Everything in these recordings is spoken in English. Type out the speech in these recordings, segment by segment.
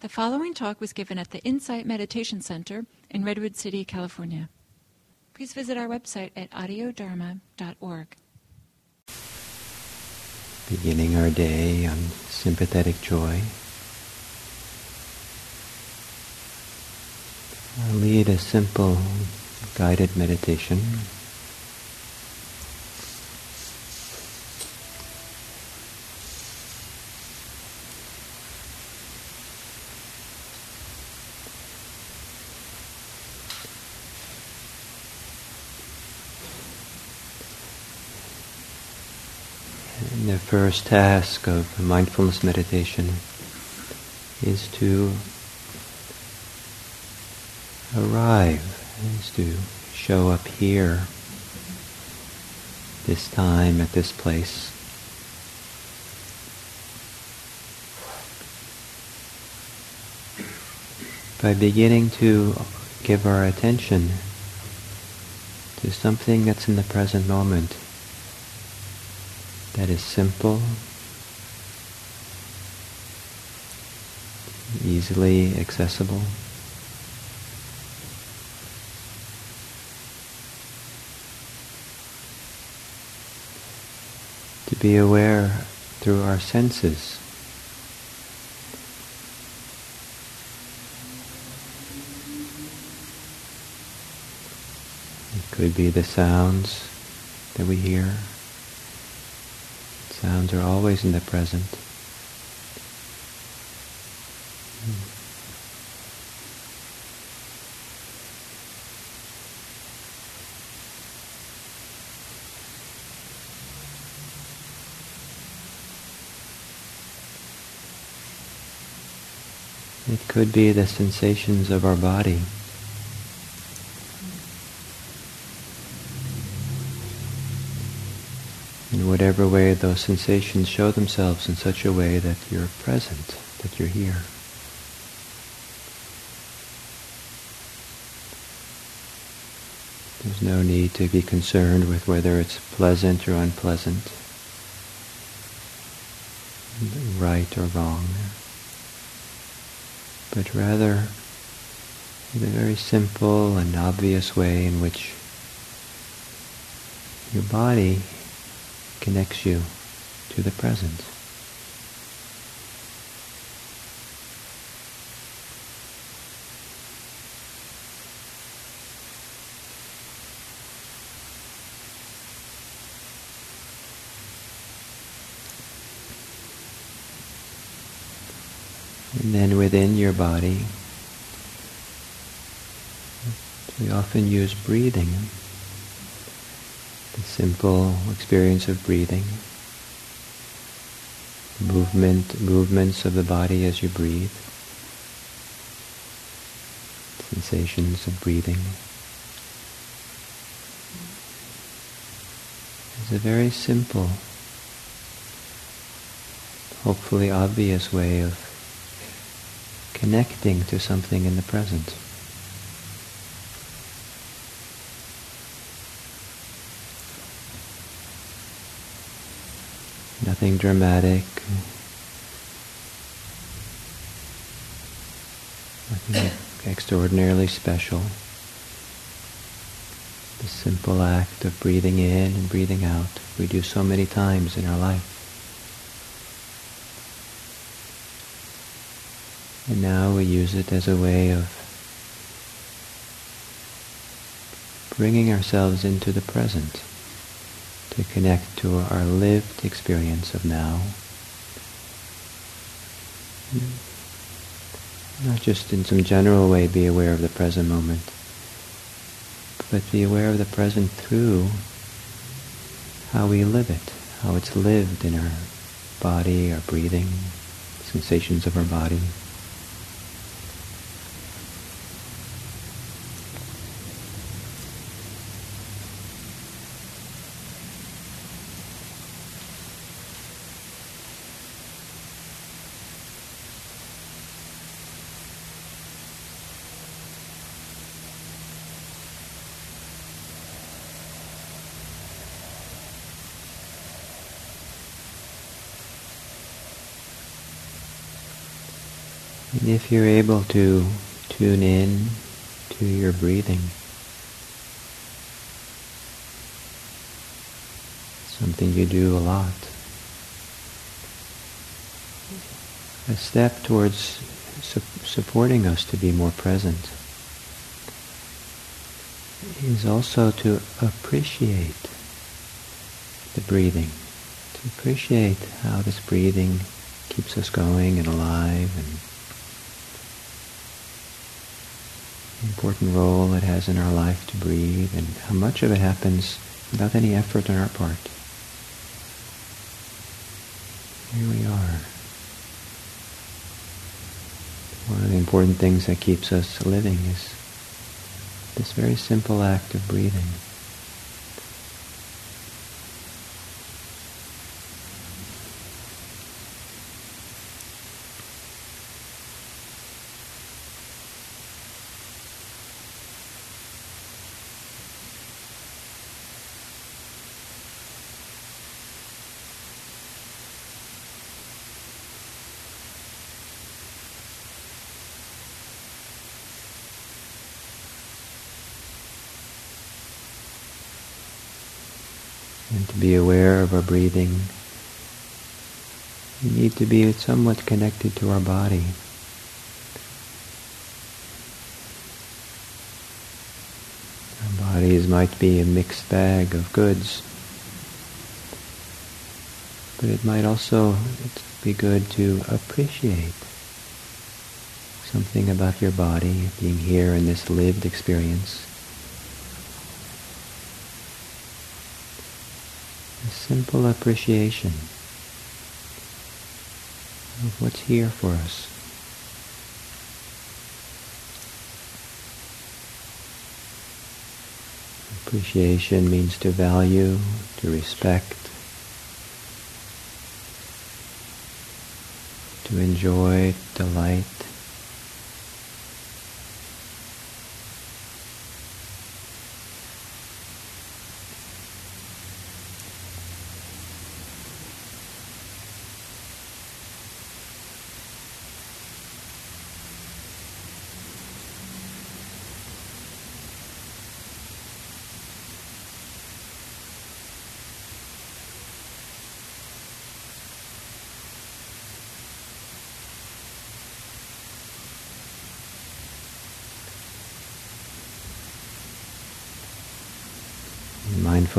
The following talk was given at the Insight Meditation Center in Redwood City, California. Please visit our website at audiodharma.org. Beginning our day on sympathetic joy. I'll lead a simple guided meditation. And the first task of mindfulness meditation is to arrive, is to show up here, this time, at this place. By beginning to give our attention to something that's in the present moment, that is simple, easily accessible. To be aware through our senses. It could be the sounds that we hear. Sounds are always in the present. It could be the sensations of our body. In whatever way those sensations show themselves in such a way that you're present, that you're here. There's no need to be concerned with whether it's pleasant or unpleasant, right or wrong, but rather the very simple and obvious way in which your body connects you to the present. And then within your body, we often use breathing simple experience of breathing, movement, movements of the body as you breathe, sensations of breathing. It's a very simple, hopefully obvious way of connecting to something in the present. Nothing dramatic. Nothing extraordinarily special. The simple act of breathing in and breathing out we do so many times in our life. And now we use it as a way of bringing ourselves into the present to connect to our lived experience of now. Not just in some general way be aware of the present moment, but be aware of the present through how we live it, how it's lived in our body, our breathing, sensations of our body. If you're able to tune in to your breathing, something you do a lot, a step towards su- supporting us to be more present is also to appreciate the breathing, to appreciate how this breathing keeps us going and alive and the important role it has in our life to breathe and how much of it happens without any effort on our part. Here we are. One of the important things that keeps us living is this very simple act of breathing. and to be aware of our breathing, we need to be somewhat connected to our body. Our bodies might be a mixed bag of goods, but it might also be good to appreciate something about your body being here in this lived experience. a simple appreciation of what's here for us. Appreciation means to value, to respect, to enjoy, delight.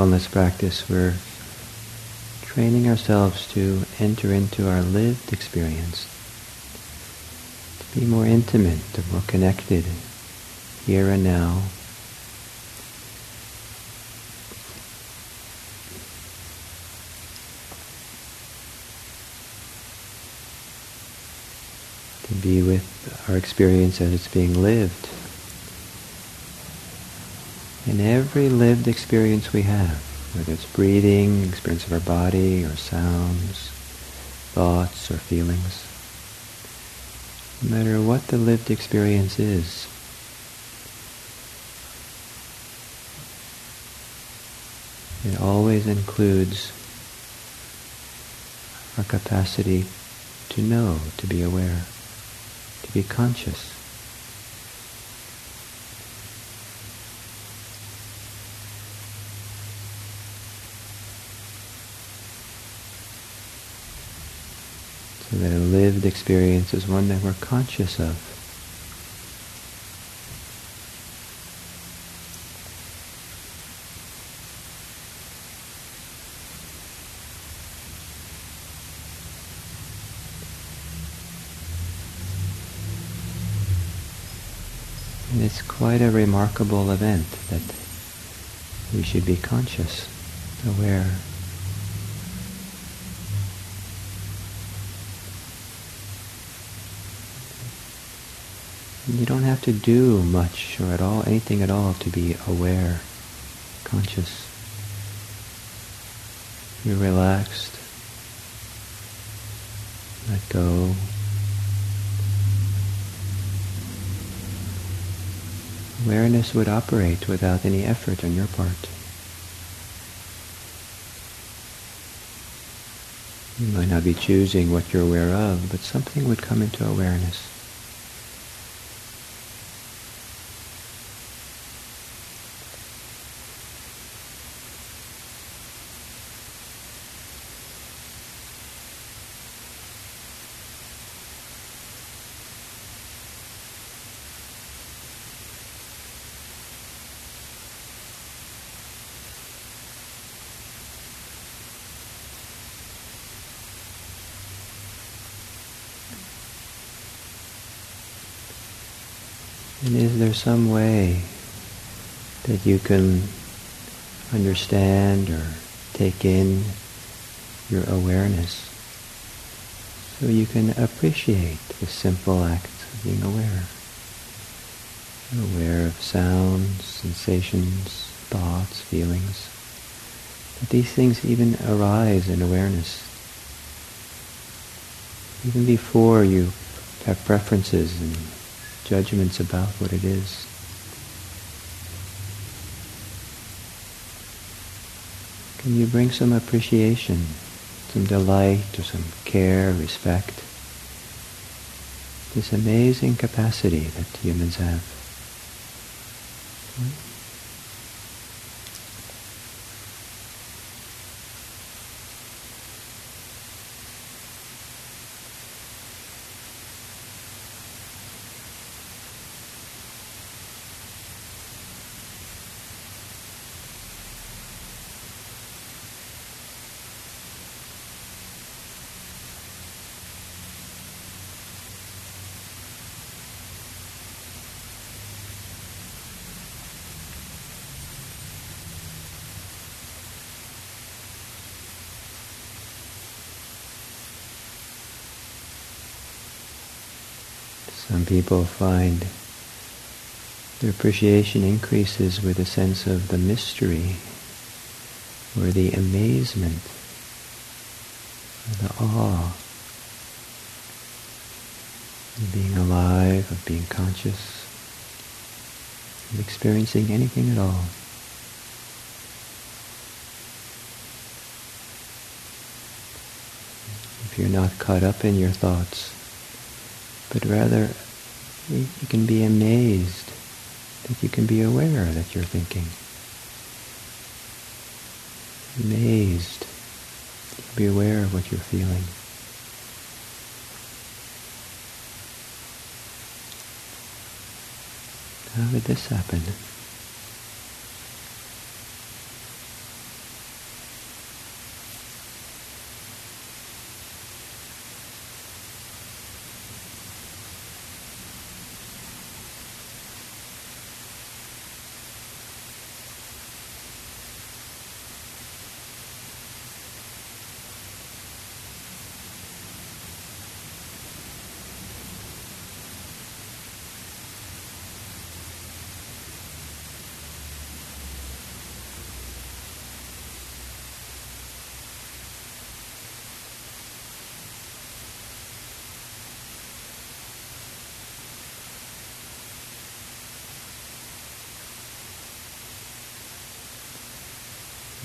Mindfulness practice, we're training ourselves to enter into our lived experience, to be more intimate, to more connected here and now. To be with our experience as it's being lived in every lived experience we have, whether it's breathing, experience of our body, or sounds, thoughts, or feelings, no matter what the lived experience is, it always includes our capacity to know, to be aware, to be conscious. That a lived experience is one that we're conscious of. And it's quite a remarkable event that we should be conscious, aware. You don't have to do much or at all, anything at all to be aware, conscious. You're relaxed. Let go. Awareness would operate without any effort on your part. You might not be choosing what you're aware of, but something would come into awareness. And is there some way that you can understand or take in your awareness so you can appreciate the simple act of being aware. Aware of sounds, sensations, thoughts, feelings. That these things even arise in awareness. Even before you have preferences and judgments about what it is. Can you bring some appreciation, some delight, or some care, respect? This amazing capacity that humans have. Hmm? Some people find their appreciation increases with a sense of the mystery or the amazement or the awe of being alive, of being conscious, of experiencing anything at all. If you're not caught up in your thoughts, but rather you can be amazed that you can be aware that you're thinking. Amazed. Be aware of what you're feeling. How did this happen?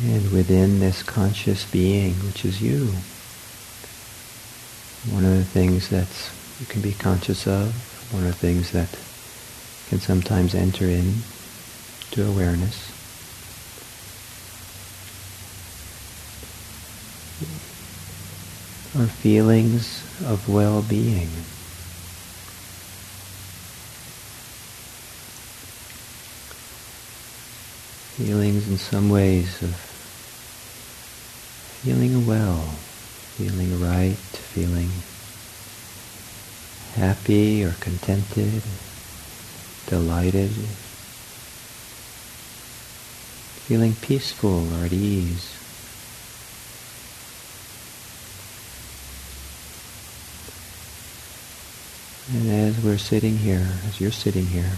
And within this conscious being, which is you, one of the things that you can be conscious of, one of the things that can sometimes enter in to awareness, are feelings of well-being. Feelings in some ways of feeling well, feeling right, feeling happy or contented, delighted, feeling peaceful or at ease. And as we're sitting here, as you're sitting here,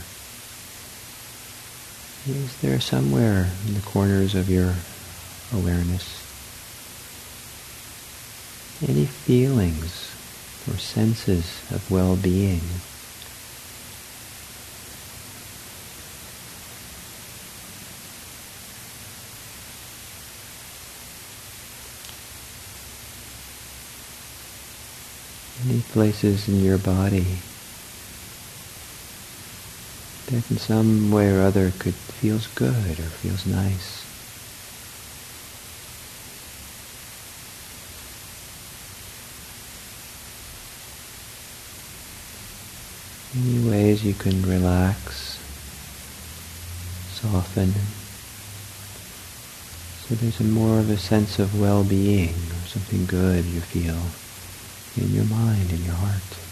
is there somewhere in the corners of your awareness any feelings or senses of well-being? Any places in your body that in some way or other could feels good or feels nice. Any ways you can relax, soften, so there's a more of a sense of well-being or something good you feel in your mind, in your heart.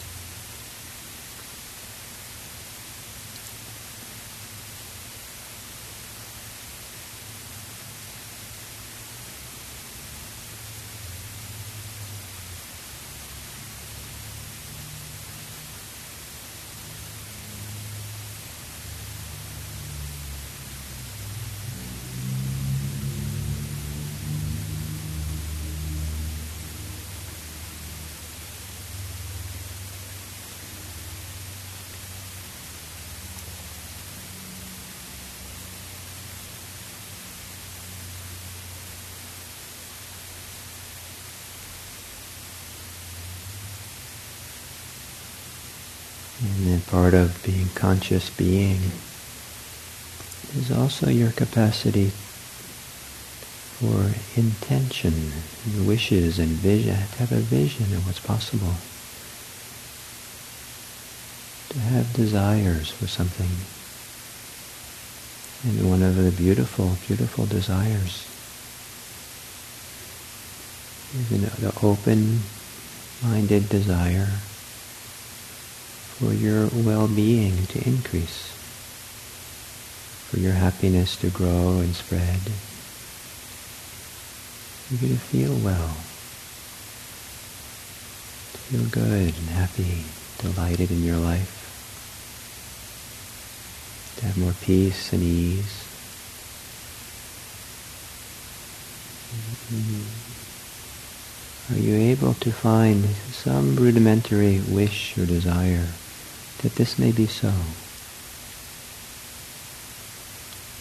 And then part of being conscious being is also your capacity for intention, and wishes and vision, to have a vision of what's possible. To have desires for something. And one of the beautiful, beautiful desires is the open-minded desire for your well-being to increase, for your happiness to grow and spread, for you to feel well, to feel good and happy, delighted in your life, to have more peace and ease. Are you able to find some rudimentary wish or desire that this may be so.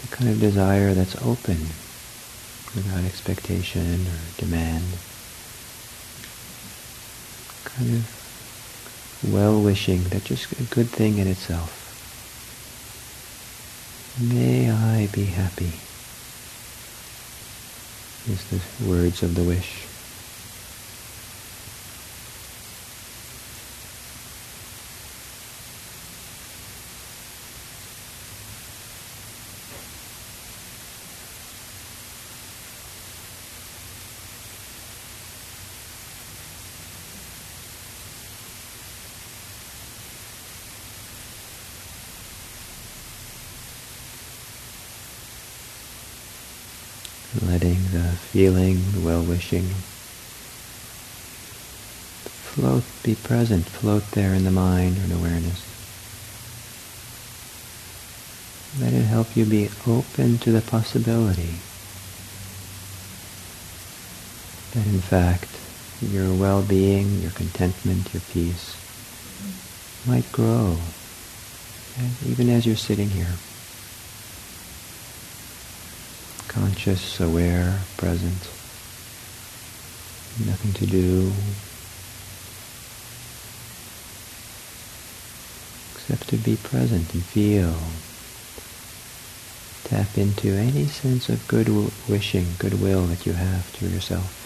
The kind of desire that's open, without expectation or demand. Kind of well-wishing, that's just a good thing in itself. May I be happy, is the words of the wish. Letting the feeling, the well-wishing float, be present, float there in the mind or in awareness. Let it help you be open to the possibility that in fact your well-being, your contentment, your peace might grow even as you're sitting here. Conscious, aware, present. Nothing to do except to be present and feel. Tap into any sense of good wishing, goodwill that you have to yourself.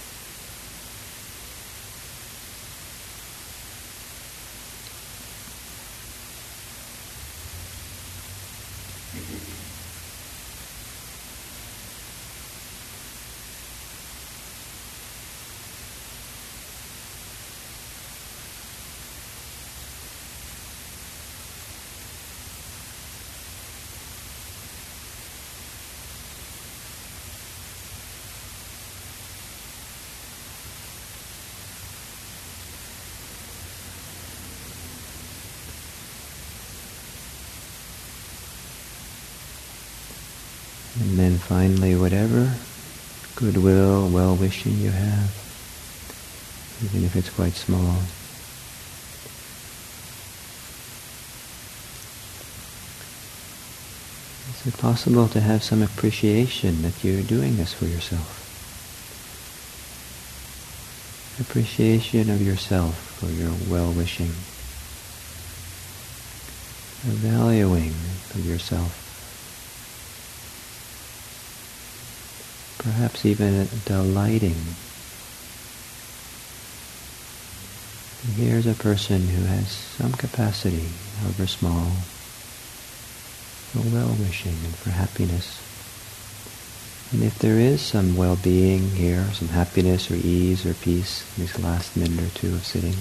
And then finally, whatever goodwill, well-wishing you have, even if it's quite small, is it possible to have some appreciation that you're doing this for yourself? Appreciation of yourself for your well-wishing, a valuing of yourself. Perhaps even delighting. Here's a person who has some capacity, however small, for well-wishing and for happiness. And if there is some well-being here, some happiness or ease or peace in this last minute or two of sitting,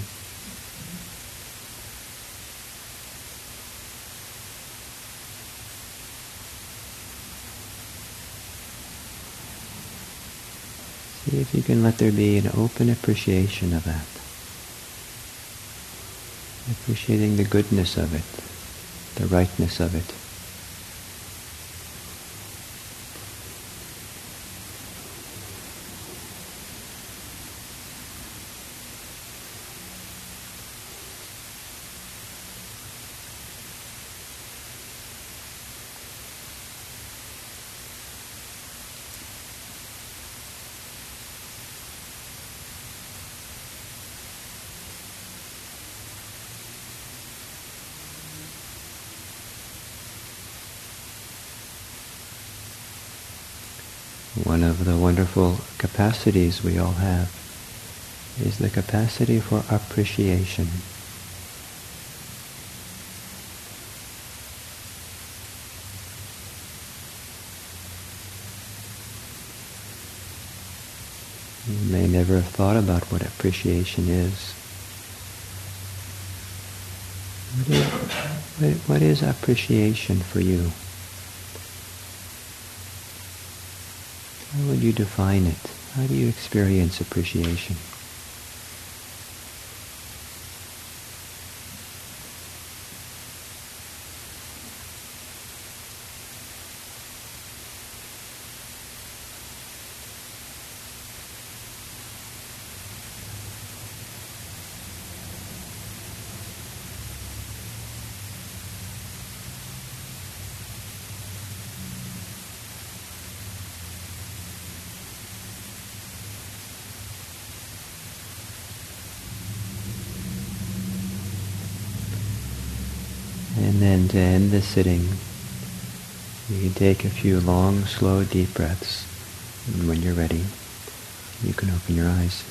See if you can let there be an open appreciation of that. Appreciating the goodness of it, the rightness of it. One of the wonderful capacities we all have is the capacity for appreciation. You may never have thought about what appreciation is. What is, what is appreciation for you? How would you define it? How do you experience appreciation? And then to end the sitting, you can take a few long, slow, deep breaths. And when you're ready, you can open your eyes.